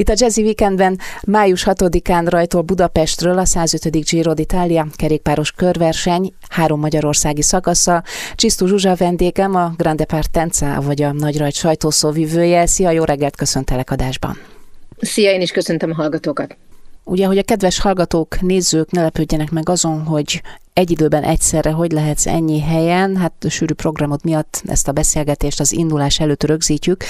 Itt a Jazzy Weekendben május 6-án rajtól Budapestről a 105. Giro d'Italia kerékpáros körverseny három magyarországi szakasza. Csisztú Zsuzsa vendégem, a Grande Partenza, vagy a Nagy Rajt sajtószóvivője. Szia, jó reggelt, köszöntelek adásban. Szia, én is köszöntöm a hallgatókat. Ugye, hogy a kedves hallgatók, nézők ne lepődjenek meg azon, hogy egy időben egyszerre hogy lehetsz ennyi helyen, hát a sűrű programot miatt ezt a beszélgetést az indulás előtt rögzítjük.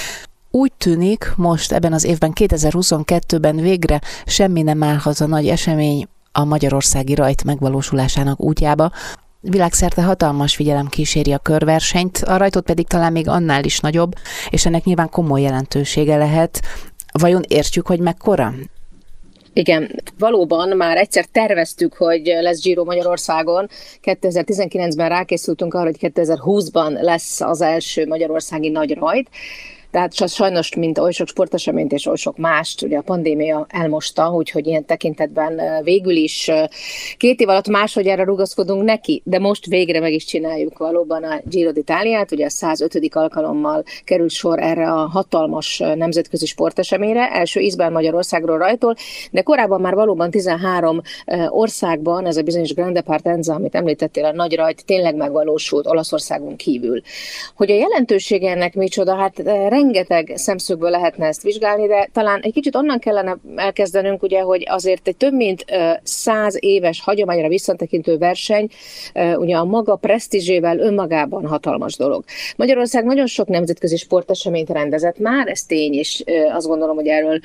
Úgy tűnik, most ebben az évben 2022-ben végre semmi nem állhat a nagy esemény a magyarországi rajt megvalósulásának útjába. Világszerte hatalmas figyelem kíséri a körversenyt, a rajtot pedig talán még annál is nagyobb, és ennek nyilván komoly jelentősége lehet. Vajon értjük, hogy mekkora? Igen, valóban már egyszer terveztük, hogy lesz Giro Magyarországon. 2019-ben rákészültünk arra, hogy 2020-ban lesz az első magyarországi nagy rajt. Tehát sajnos, mint oly sok sporteseményt és oly sok mást, ugye a pandémia elmosta, úgyhogy ilyen tekintetben végül is két év alatt máshogy erre rugaszkodunk neki, de most végre meg is csináljuk valóban a Giro d'Italiát, ugye a 105. alkalommal került sor erre a hatalmas nemzetközi sporteseményre, első ízben Magyarországról rajtól, de korábban már valóban 13 országban ez a bizonyos Grande Partenza, amit említettél, a nagy rajt tényleg megvalósult Olaszországon kívül. Hogy a jelentősége ennek micsoda, hát rengeteg szemszögből lehetne ezt vizsgálni, de talán egy kicsit onnan kellene elkezdenünk, ugye, hogy azért egy több mint száz éves hagyományra visszatekintő verseny, ugye a maga presztízsével önmagában hatalmas dolog. Magyarország nagyon sok nemzetközi sporteseményt rendezett már, ez tény, és azt gondolom, hogy erről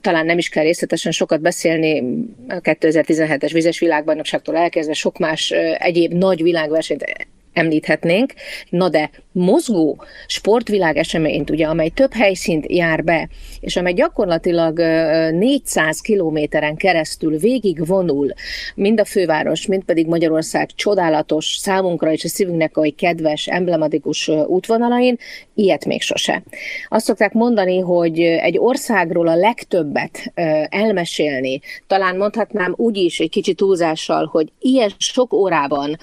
talán nem is kell részletesen sokat beszélni, a 2017-es vizes világbajnokságtól elkezdve sok más egyéb nagy világversenyt említhetnénk, na de mozgó sportvilág eseményt, ugye, amely több helyszínt jár be, és amely gyakorlatilag 400 kilométeren keresztül végig vonul, mind a főváros, mind pedig Magyarország csodálatos, számunkra és a szívünknek oly kedves, emblematikus útvonalain, ilyet még sose. Azt szokták mondani, hogy egy országról a legtöbbet elmesélni, talán mondhatnám úgy is, egy kicsit túlzással, hogy ilyen sok órában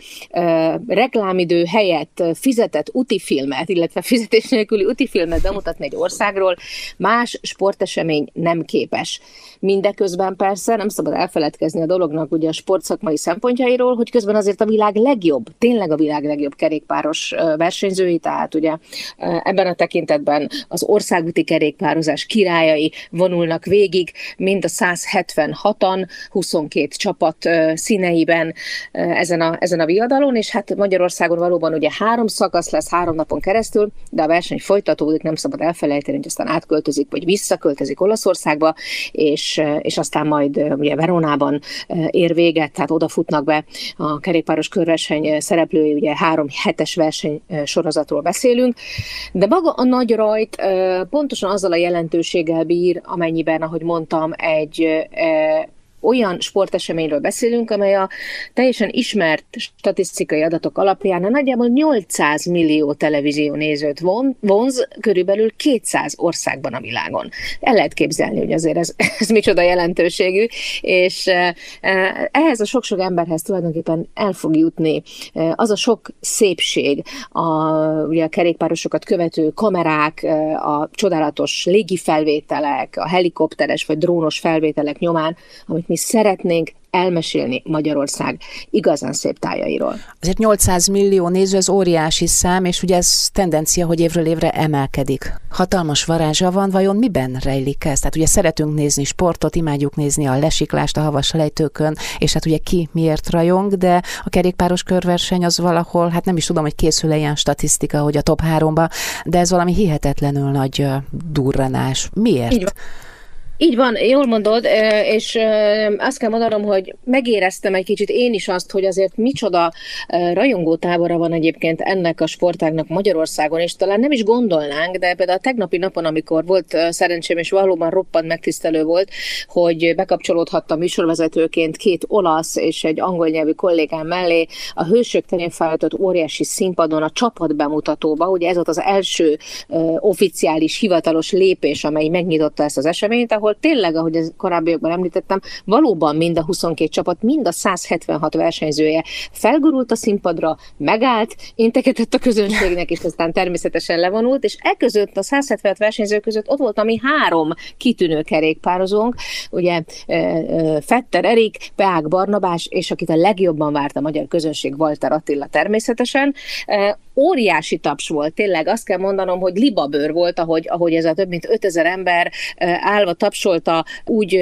reklámidő helyett fizetett úti filmet, illetve fizetés nélküli útifilmet bemutatni egy országról, más sportesemény nem képes. Mindeközben persze nem szabad elfeledkezni a dolognak ugye a sportszakmai szempontjairól, hogy közben azért a világ legjobb, tényleg a világ legjobb kerékpáros versenyzői, tehát ugye ebben a tekintetben az országúti kerékpározás királyai vonulnak végig, mind a 176-an, 22 csapat színeiben ezen a, ezen a viadalon, és hát Magyarországon valóban ugye három szakasz lesz, három három napon keresztül, de a verseny folytatódik, nem szabad elfelejteni, hogy aztán átköltözik, vagy visszaköltözik Olaszországba, és, és aztán majd ugye Veronában ér véget, tehát odafutnak be a kerékpáros körverseny szereplői, ugye három hetes verseny sorozatról beszélünk, de maga a nagy rajt pontosan azzal a jelentőséggel bír, amennyiben, ahogy mondtam, egy olyan sporteseményről beszélünk, amely a teljesen ismert statisztikai adatok alapján a nagyjából 800 millió televízió nézőt von, vonz körülbelül 200 országban a világon. El lehet képzelni, hogy azért ez, ez micsoda jelentőségű, és eh, ehhez a sok-sok emberhez tulajdonképpen el fog jutni eh, az a sok szépség, a, ugye a kerékpárosokat követő kamerák, a csodálatos légifelvételek, a helikopteres vagy drónos felvételek nyomán, amit mi szeretnénk elmesélni Magyarország igazán szép tájairól. Azért 800 millió néző, ez óriási szám, és ugye ez tendencia, hogy évről évre emelkedik. Hatalmas varázsa van, vajon miben rejlik ez? Tehát ugye szeretünk nézni sportot, imádjuk nézni a lesiklást a havas lejtőkön, és hát ugye ki miért rajong, de a kerékpáros körverseny az valahol, hát nem is tudom, hogy készül-e ilyen statisztika, hogy a top háromba, de ez valami hihetetlenül nagy durranás. Miért? Így van. Így van, jól mondod, és azt kell mondanom, hogy megéreztem egy kicsit én is azt, hogy azért micsoda rajongó tábora van egyébként ennek a sportágnak Magyarországon, és talán nem is gondolnánk, de például a tegnapi napon, amikor volt szerencsém, és valóban roppant megtisztelő volt, hogy bekapcsolódhattam műsorvezetőként két olasz és egy angol nyelvű kollégám mellé a Hősök terén feltött óriási színpadon a csapat bemutatóba, ugye ez volt az első oficiális, hivatalos lépés, amely megnyitotta ezt az eseményt, ahol tényleg, ahogy ez korábbiakban említettem, valóban mind a 22 csapat, mind a 176 versenyzője felgurult a színpadra, megállt, integetett a közönségnek, és aztán természetesen levonult, és e között, a 176 versenyző között ott volt, ami három kitűnő kerékpározónk, ugye Fetter Erik, Peák Barnabás, és akit a legjobban várt a magyar közönség, Walter Attila természetesen. Óriási taps volt, tényleg azt kell mondanom, hogy libabőr volt, ahogy, ahogy ez a több mint 5000 ember állva tapsolta úgy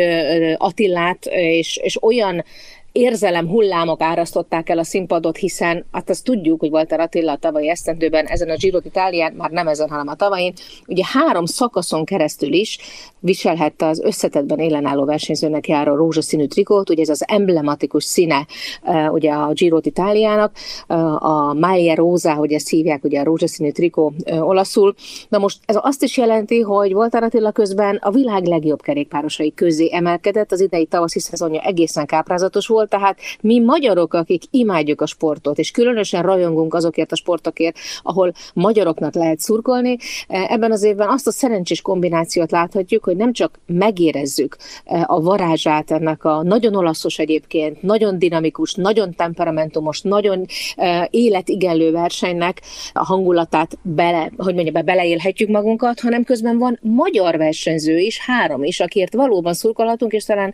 Attilát, és, és olyan érzelem hullámok árasztották el a színpadot, hiszen hát azt tudjuk, hogy Walter Attila a tavalyi esztendőben ezen a Giro d'Italián, már nem ezen, hanem a tavain, ugye három szakaszon keresztül is viselhette az összetetben élenálló versenyzőnek járó rózsaszínű trikót, ugye ez az emblematikus színe ugye a Giro d'Italiának, a Maglia Rosa, hogy ezt hívják, ugye a rózsaszínű trikó olaszul. Na most ez azt is jelenti, hogy Walter Attila közben a világ legjobb kerékpárosai közé emelkedett, az idei tavaszi szezonja egészen káprázatos volt, tehát mi magyarok, akik imádjuk a sportot, és különösen rajongunk azokért a sportokért, ahol magyaroknak lehet szurkolni, ebben az évben azt a szerencsés kombinációt láthatjuk, hogy nem csak megérezzük eh, a varázsát ennek a nagyon olaszos egyébként, nagyon dinamikus, nagyon temperamentumos, nagyon eh, életigenlő versenynek a hangulatát bele, hogy mondja, be, beleélhetjük magunkat, hanem közben van magyar versenyző is, három is, akiért valóban szurkolhatunk, és talán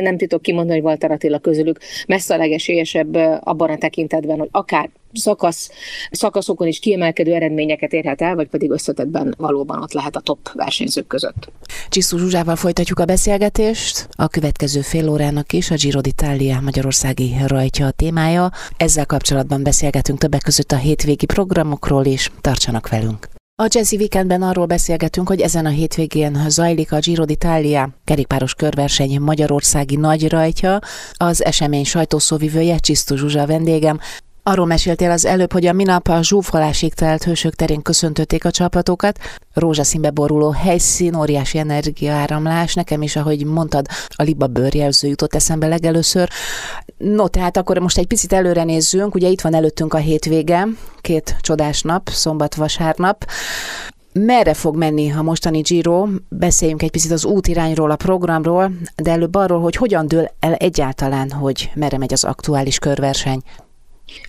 nem titok kimondani, hogy Walter Attila közülük messze a legesélyesebb abban a tekintetben, hogy akár szakasz, szakaszokon is kiemelkedő eredményeket érhet el, vagy pedig összetetben valóban ott lehet a top versenyzők között. Csiszú Zsuzsával folytatjuk a beszélgetést. A következő fél órának is a Giro d'Italia magyarországi rajtja a témája. Ezzel kapcsolatban beszélgetünk többek között a hétvégi programokról is. Tartsanak velünk! A Jazzy Weekendben arról beszélgetünk, hogy ezen a hétvégén zajlik a Giro d'Italia kerékpáros körverseny magyarországi nagy rajtja. Az esemény sajtószóvivője Csisztus Zsuzsa vendégem. Arról meséltél az előbb, hogy a minap a zsúfolásig telt hősök terén köszöntötték a csapatokat. Rózsaszínbe boruló helyszín, óriási energiaáramlás. Nekem is, ahogy mondtad, a liba bőrjelző jutott eszembe legelőször. No, tehát akkor most egy picit előre nézzünk. Ugye itt van előttünk a hétvége, két csodás nap, szombat-vasárnap. Merre fog menni a mostani Giro? Beszéljünk egy picit az útirányról, a programról, de előbb arról, hogy hogyan dől el egyáltalán, hogy merre megy az aktuális körverseny.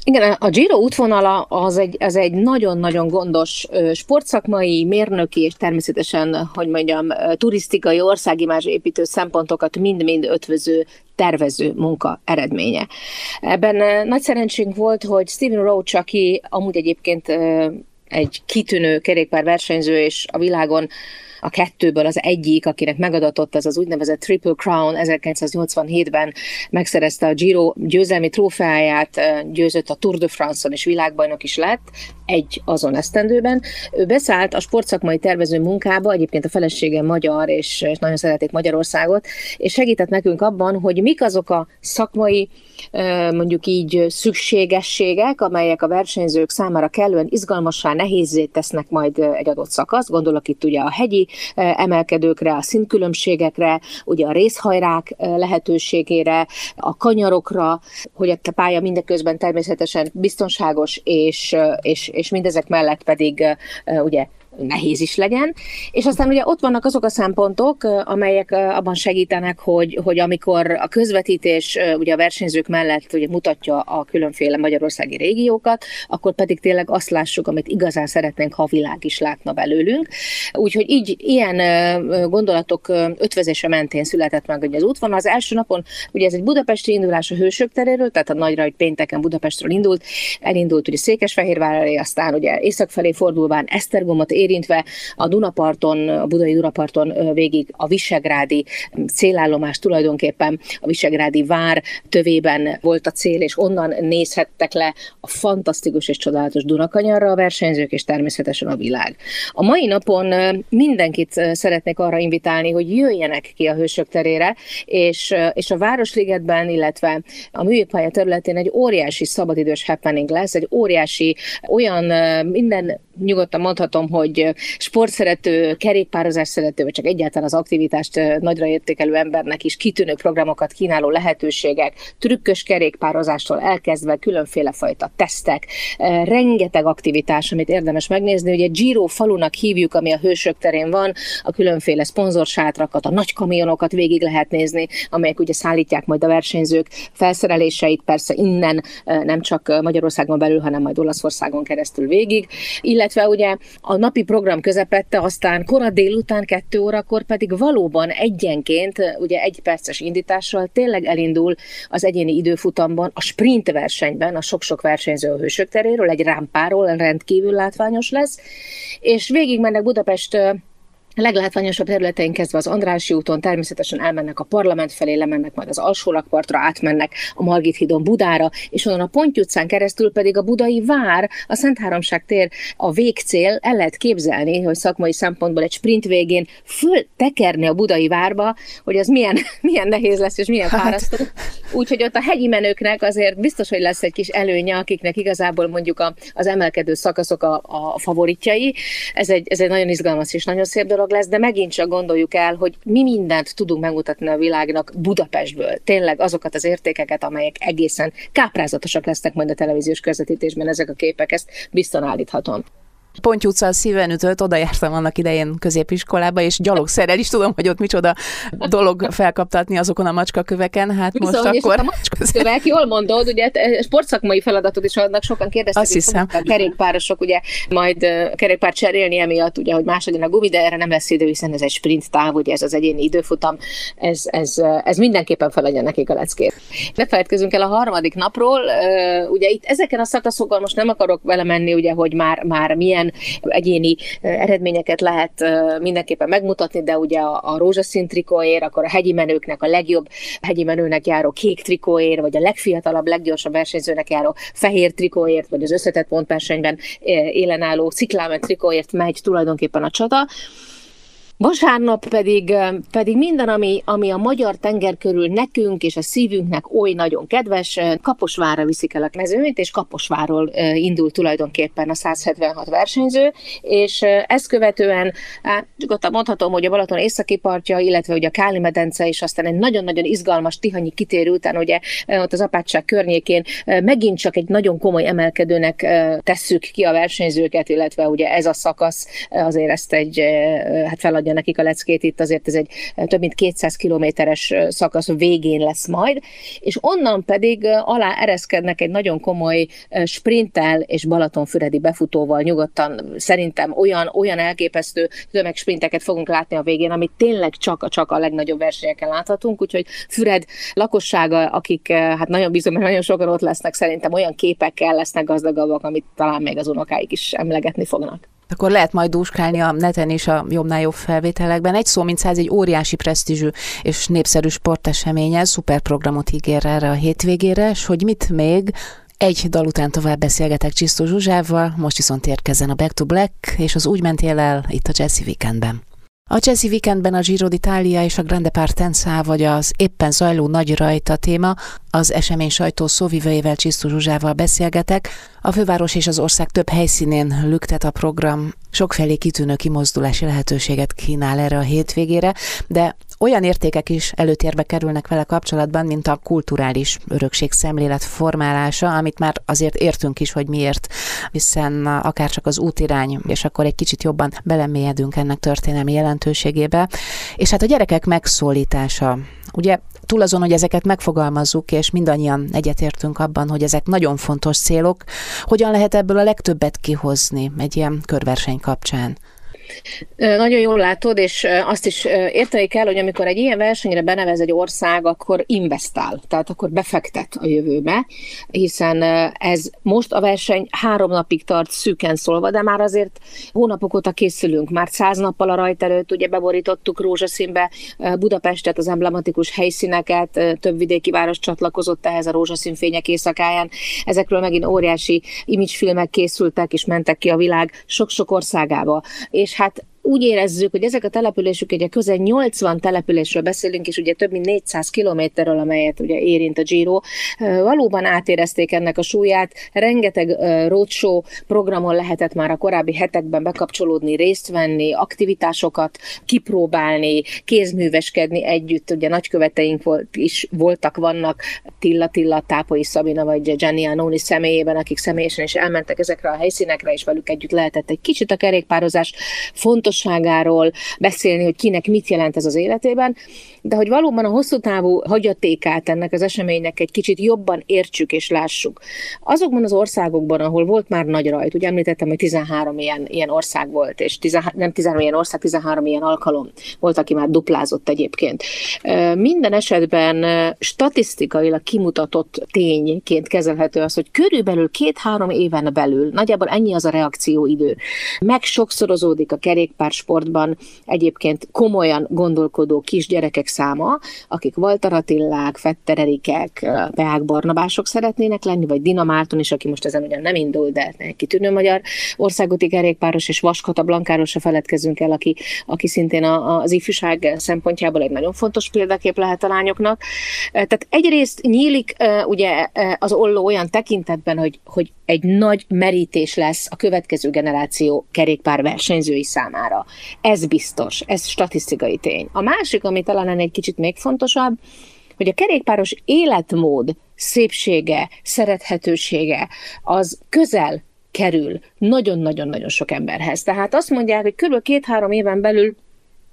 Igen, a Giro útvonala az egy, az egy nagyon-nagyon gondos sportszakmai, mérnöki és természetesen, hogy mondjam, turisztikai, országimázs építő szempontokat mind-mind ötvöző tervező munka eredménye. Ebben nagy szerencsénk volt, hogy Stephen Roach, aki amúgy egyébként egy kitűnő kerékpár versenyző, és a világon a kettőből az egyik, akinek megadatott ez az úgynevezett Triple Crown 1987-ben megszerezte a Giro győzelmi trófeáját, győzött a Tour de France-on és világbajnok is lett, egy azon esztendőben. Ő beszállt a sportszakmai tervező munkába, egyébként a felesége magyar, és, nagyon szeretik Magyarországot, és segített nekünk abban, hogy mik azok a szakmai, mondjuk így szükségességek, amelyek a versenyzők számára kellően izgalmassá, nehézé tesznek majd egy adott szakasz. Gondolok itt ugye a hegyi emelkedőkre, a szintkülönbségekre, ugye a részhajrák lehetőségére, a kanyarokra, hogy a pálya mindeközben természetesen biztonságos, és, és, és mindezek mellett pedig ugye nehéz is legyen. És aztán ugye ott vannak azok a szempontok, amelyek abban segítenek, hogy, hogy amikor a közvetítés ugye a versenyzők mellett ugye mutatja a különféle magyarországi régiókat, akkor pedig tényleg azt lássuk, amit igazán szeretnénk, ha a világ is látna belőlünk. Úgyhogy így ilyen gondolatok ötvezése mentén született meg hogy az útvonal. Az első napon, ugye ez egy budapesti indulás a Hősök teréről, tehát a nagyra, hogy pénteken Budapestről indult, elindult ugye Székesfehérvárra, aztán ugye észak felé fordulván Esztergomot érintve a Dunaparton, a budai Dunaparton végig a Visegrádi célállomás tulajdonképpen a Visegrádi vár tövében volt a cél, és onnan nézhettek le a fantasztikus és csodálatos Dunakanyarra a versenyzők, és természetesen a világ. A mai napon mindenkit szeretnék arra invitálni, hogy jöjjenek ki a Hősök terére, és, és a Városligetben, illetve a műpálya területén egy óriási szabadidős happening lesz, egy óriási olyan minden nyugodtan mondhatom, hogy sportszerető, kerékpározás szerető, vagy csak egyáltalán az aktivitást nagyra értékelő embernek is kitűnő programokat kínáló lehetőségek, trükkös kerékpározástól elkezdve különféle fajta tesztek, rengeteg aktivitás, amit érdemes megnézni. Ugye Giro falunak hívjuk, ami a Hősök terén van, a különféle szponzorsátrakat, a nagy kamionokat végig lehet nézni, amelyek ugye szállítják majd a versenyzők felszereléseit, persze innen nem csak Magyarországon belül, hanem majd Olaszországon keresztül végig, illetve ugye a napi program közepette, aztán kora délután, kettő órakor pedig valóban egyenként, ugye egy perces indítással tényleg elindul az egyéni időfutamban, a sprint versenyben, a sok-sok versenyző a hősök teréről, egy rámpáról rendkívül látványos lesz, és végig mennek Budapest a leglátványosabb területein kezdve az Andrássy úton természetesen elmennek a parlament felé, lemennek majd az alsó lakpartra, átmennek a Margit hídon Budára, és onnan a Ponty utcán keresztül pedig a Budai Vár, a Szent Háromság tér a végcél, el lehet képzelni, hogy szakmai szempontból egy sprint végén föl tekerni a Budai Várba, hogy az milyen, milyen nehéz lesz és milyen hát. fárasztó. Úgyhogy ott a hegyi menőknek azért biztos, hogy lesz egy kis előnye, akiknek igazából mondjuk a, az emelkedő szakaszok a, a favoritjai. Ez egy, ez egy nagyon izgalmas és nagyon szép dolog dolog lesz, de megint csak gondoljuk el, hogy mi mindent tudunk megmutatni a világnak Budapestből. Tényleg azokat az értékeket, amelyek egészen káprázatosak lesznek majd a televíziós közvetítésben ezek a képek, ezt biztosan állíthatom. Ponty utca szíven ütött, oda jártam annak idején középiskolába, és gyalogszerrel is tudom, hogy ott micsoda dolog felkaptatni azokon a macskaköveken. Hát most Viszont, akkor... A macskakövek, jól mondod, ugye sportszakmai feladatod is adnak, sokan kérdeztek, Azt hiszem. a kerékpárosok ugye majd kerékpár cserélni emiatt, ugye, hogy másodjon a gumi, de erre nem lesz idő, hiszen ez egy sprint táv, ugye ez az egyéni időfutam, ez, ez, ez mindenképpen feladja nekik a leckét. Ne feledkezünk el a harmadik napról, ugye itt ezeken a szakaszokon most nem akarok vele menni, ugye, hogy már, már milyen milyen egyéni eredményeket lehet mindenképpen megmutatni, de ugye a, a rózsaszín trikóér, akkor a hegyi menőknek a legjobb hegyi menőnek járó kék trikóér, vagy a legfiatalabb, leggyorsabb versenyzőnek járó fehér trikóért, vagy az összetett pontversenyben élenálló sziklámet trikóért megy tulajdonképpen a csata. Vasárnap pedig, pedig minden, ami, ami a magyar tenger körül nekünk és a szívünknek oly nagyon kedves, Kaposvárra viszik el a mezőnyt, és Kaposvárról indul tulajdonképpen a 176 versenyző, és ezt követően nyugodtan mondhatom, hogy a Balaton északi partja, illetve ugye a Káli medence, és aztán egy nagyon-nagyon izgalmas Tihanyi kitérő után, ugye ott az apátság környékén megint csak egy nagyon komoly emelkedőnek tesszük ki a versenyzőket, illetve ugye ez a szakasz azért ezt egy, hát feladja adja nekik a leckét, itt azért ez egy eh, több mint 200 kilométeres eh, szakasz végén lesz majd, és onnan pedig eh, alá ereszkednek egy nagyon komoly sprinttel és Balatonfüredi befutóval nyugodtan. Szerintem olyan, olyan elképesztő tömegsprinteket fogunk látni a végén, amit tényleg csak, csak a legnagyobb versenyeken láthatunk, úgyhogy Füred lakossága, akik hát nagyon bízom, mert nagyon sokan ott lesznek, szerintem olyan képekkel lesznek gazdagabbak, amit talán még az unokáik is emlegetni fognak akkor lehet majd dúskálni a neten és a jobbnál jobb felvételekben. Egy szó, mint száz, egy óriási presztízsű és népszerű sporteseménye, szuperprogramot ígér erre a hétvégére, és hogy mit még egy dal után tovább beszélgetek Csisztó Zsuzsával, most viszont érkezzen a Back to Black, és az úgy mentél el itt a Jazzy Weekendben. A Jazzy Weekendben a Giro d'Italia és a Grande Partenza, vagy az éppen zajló nagy rajta téma, az esemény sajtó szóvivőjével Csisztó Zsuzsával beszélgetek. A főváros és az ország több helyszínén lüktet a program, sokfelé kitűnő kimozdulási lehetőséget kínál erre a hétvégére, de olyan értékek is előtérbe kerülnek vele kapcsolatban, mint a kulturális örökség szemlélet formálása, amit már azért értünk is, hogy miért, hiszen akár csak az útirány, és akkor egy kicsit jobban belemélyedünk ennek történelmi jelentőségébe, és hát a gyerekek megszólítása. Ugye túl azon, hogy ezeket megfogalmazzuk, és mindannyian egyetértünk abban, hogy ezek nagyon fontos célok, hogyan lehet ebből a legtöbbet kihozni egy ilyen körverseny kapcsán? Nagyon jól látod, és azt is érteni kell, hogy amikor egy ilyen versenyre benevez egy ország, akkor investál, tehát akkor befektet a jövőbe, hiszen ez most a verseny három napig tart szűken szólva, de már azért hónapok óta készülünk. Már száz nappal a rajt előtt ugye beborítottuk rózsaszínbe Budapestet, az emblematikus helyszíneket, több vidéki város csatlakozott ehhez a rózsaszín fények éjszakáján. Ezekről megint óriási imagefilmek készültek és mentek ki a világ sok-sok országába. És hát úgy érezzük, hogy ezek a településük, ugye közel 80 településről beszélünk, és ugye több mint 400 kilométerről, amelyet ugye érint a Giro, valóban átérezték ennek a súlyát, rengeteg roadshow programon lehetett már a korábbi hetekben bekapcsolódni, részt venni, aktivitásokat kipróbálni, kézműveskedni együtt, ugye nagyköveteink volt, is voltak, vannak Tilla Tilla, Tápoi Szabina vagy Gianni Anoni személyében, akik személyesen is elmentek ezekre a helyszínekre, és velük együtt lehetett egy kicsit a kerékpározás fontosságáról beszélni, hogy kinek mit jelent ez az életében, de hogy valóban a hosszú távú hagyatékát ennek az eseménynek egy kicsit jobban értsük és lássuk. Azokban az országokban, ahol volt már nagy rajt, ugye említettem, hogy 13 ilyen, ilyen ország volt, és 13, nem 13 ilyen ország, 13 ilyen alkalom volt, aki már duplázott egyébként. Minden esetben statisztikailag kimutatott tényként kezelhető az, hogy körülbelül két-három éven belül, nagyjából ennyi az a reakcióidő, meg sokszorozódik a kerékpársportban egyébként komolyan gondolkodó kisgyerekek száma, akik Walter Attilák, Fetter Erikek, Peák Barnabások szeretnének lenni, vagy Dina Márton is, aki most ezen ugyan nem indul, de egy kitűnő magyar országúti kerékpáros, és Vaskata Blankáról se feledkezzünk el, aki, aki szintén az ifjúság szempontjából egy nagyon fontos példakép lehet a lányoknak. Tehát egyrészt nyílik ugye az olló olyan tekintetben, hogy, hogy egy nagy merítés lesz a következő generáció kerékpár versenyzői számára. Ez biztos, ez statisztikai tény. A másik, ami talán egy kicsit még fontosabb, hogy a kerékpáros életmód szépsége, szerethetősége az közel kerül nagyon-nagyon-nagyon sok emberhez. Tehát azt mondják, hogy kb. két-három éven belül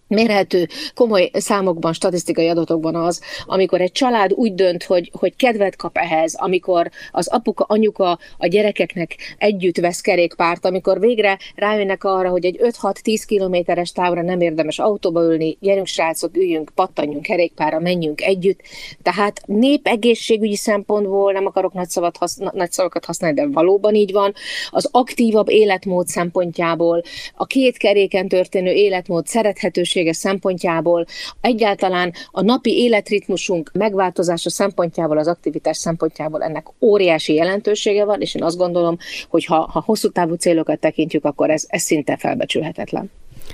mérhető komoly számokban, statisztikai adatokban az, amikor egy család úgy dönt, hogy, hogy kedvet kap ehhez, amikor az apuka, anyuka a gyerekeknek együtt vesz kerékpárt, amikor végre rájönnek arra, hogy egy 5-6-10 kilométeres távra nem érdemes autóba ülni, gyerünk srácok, üljünk, pattanjunk kerékpárra, menjünk együtt. Tehát népegészségügyi szempontból nem akarok nagy, szavat nagy szavakat használni, de valóban így van. Az aktívabb életmód szempontjából, a két keréken történő életmód szerethetőség egészsége szempontjából, egyáltalán a napi életritmusunk megváltozása szempontjából, az aktivitás szempontjából ennek óriási jelentősége van, és én azt gondolom, hogy ha, ha hosszú távú célokat tekintjük, akkor ez, ez szinte felbecsülhetetlen.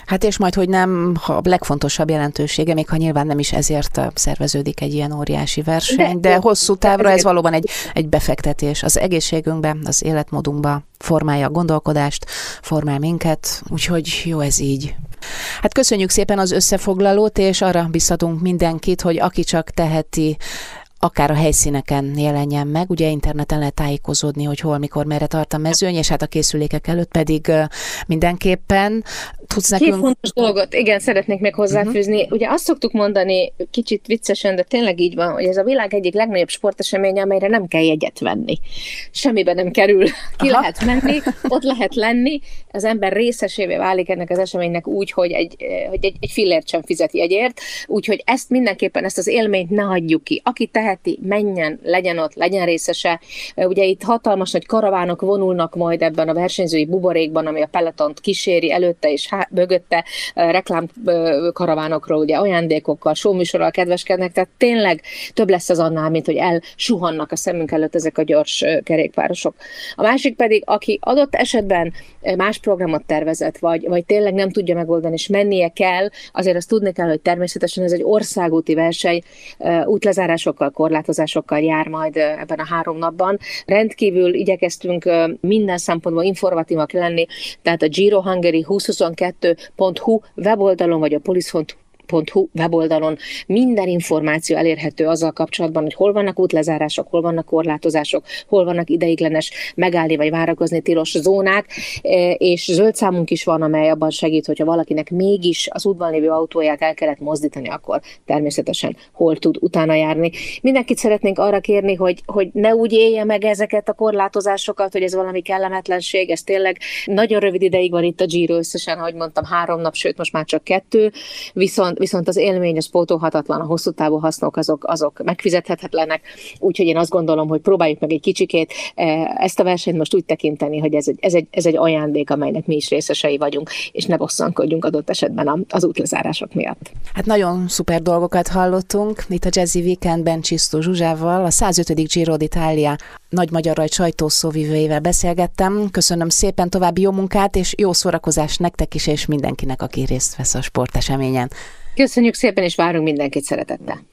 Hát és majd, hogy nem a legfontosabb jelentősége, még ha nyilván nem is ezért szerveződik egy ilyen óriási verseny, de, de hosszú távra ez valóban egy, egy befektetés az egészségünkbe, az életmódunkba, formálja a gondolkodást, formál minket, úgyhogy jó ez így. Hát köszönjük szépen az összefoglalót, és arra biztatunk mindenkit, hogy aki csak teheti, akár a helyszíneken jelenjen meg. Ugye interneten lehet tájékozódni, hogy hol, mikor, merre tart a mezőny, és hát a készülékek előtt pedig mindenképpen tudsz nekünk... Két fontos dolgot, igen, szeretnék még hozzáfűzni. Uh-huh. Ugye azt szoktuk mondani, kicsit viccesen, de tényleg így van, hogy ez a világ egyik legnagyobb sporteseménye, amelyre nem kell jegyet venni. Semmibe nem kerül. Ki Aha. lehet menni, ott lehet lenni, az ember részesévé válik ennek az eseménynek úgy, hogy egy, hogy egy, egy fillért sem fizet jegyért, úgyhogy ezt mindenképpen, ezt az élményt ne hagyjuk ki. Aki teheti, menjen, legyen ott, legyen részese. Ugye itt hatalmas nagy karavánok vonulnak majd ebben a versenyzői buborékban, ami a peletont kíséri előtte és há- mögötte reklámkaravánokról, ugye ajándékokkal, showműsorral kedveskednek, tehát tényleg több lesz az annál, mint hogy elsuhannak a szemünk előtt ezek a gyors kerékpárosok. A másik pedig, aki adott esetben más programot tervezett, vagy, vagy tényleg nem tudja megoldani, és mennie kell, azért azt tudni kell, hogy természetesen ez egy országúti verseny, útlezárásokkal, korlátozásokkal jár majd ebben a három napban. Rendkívül igyekeztünk minden szempontból informatívak lenni, tehát a Giro Hungary 2022 2.hu weboldalon vagy a polisz.hu hu weboldalon minden információ elérhető azzal kapcsolatban, hogy hol vannak útlezárások, hol vannak korlátozások, hol vannak ideiglenes megállni vagy várakozni tilos zónák, e, és zöld számunk is van, amely abban segít, hogyha valakinek mégis az útban lévő autóját el kellett mozdítani, akkor természetesen hol tud utána járni. Mindenkit szeretnénk arra kérni, hogy, hogy ne úgy élje meg ezeket a korlátozásokat, hogy ez valami kellemetlenség, ez tényleg nagyon rövid ideig van itt a Giro összesen, ahogy mondtam, három nap, sőt most már csak kettő, viszont viszont, viszont az élmény az pótolhatatlan, a hosszú távú hasznok azok, azok megfizethetetlenek, úgyhogy én azt gondolom, hogy próbáljuk meg egy kicsikét ezt a versenyt most úgy tekinteni, hogy ez egy, ez egy, ez egy ajándék, amelynek mi is részesei vagyunk, és ne bosszankodjunk adott esetben az útlezárások miatt. Hát nagyon szuper dolgokat hallottunk itt a Jazzy Weekendben Csisztó Zsuzsával, a 105. Giro d'Italia nagy magyar rajt sajtószóvivőjével beszélgettem. Köszönöm szépen, további jó munkát, és jó szórakozást nektek is, és mindenkinek, aki részt vesz a sporteseményen. Köszönjük szépen, és várunk mindenkit szeretettel.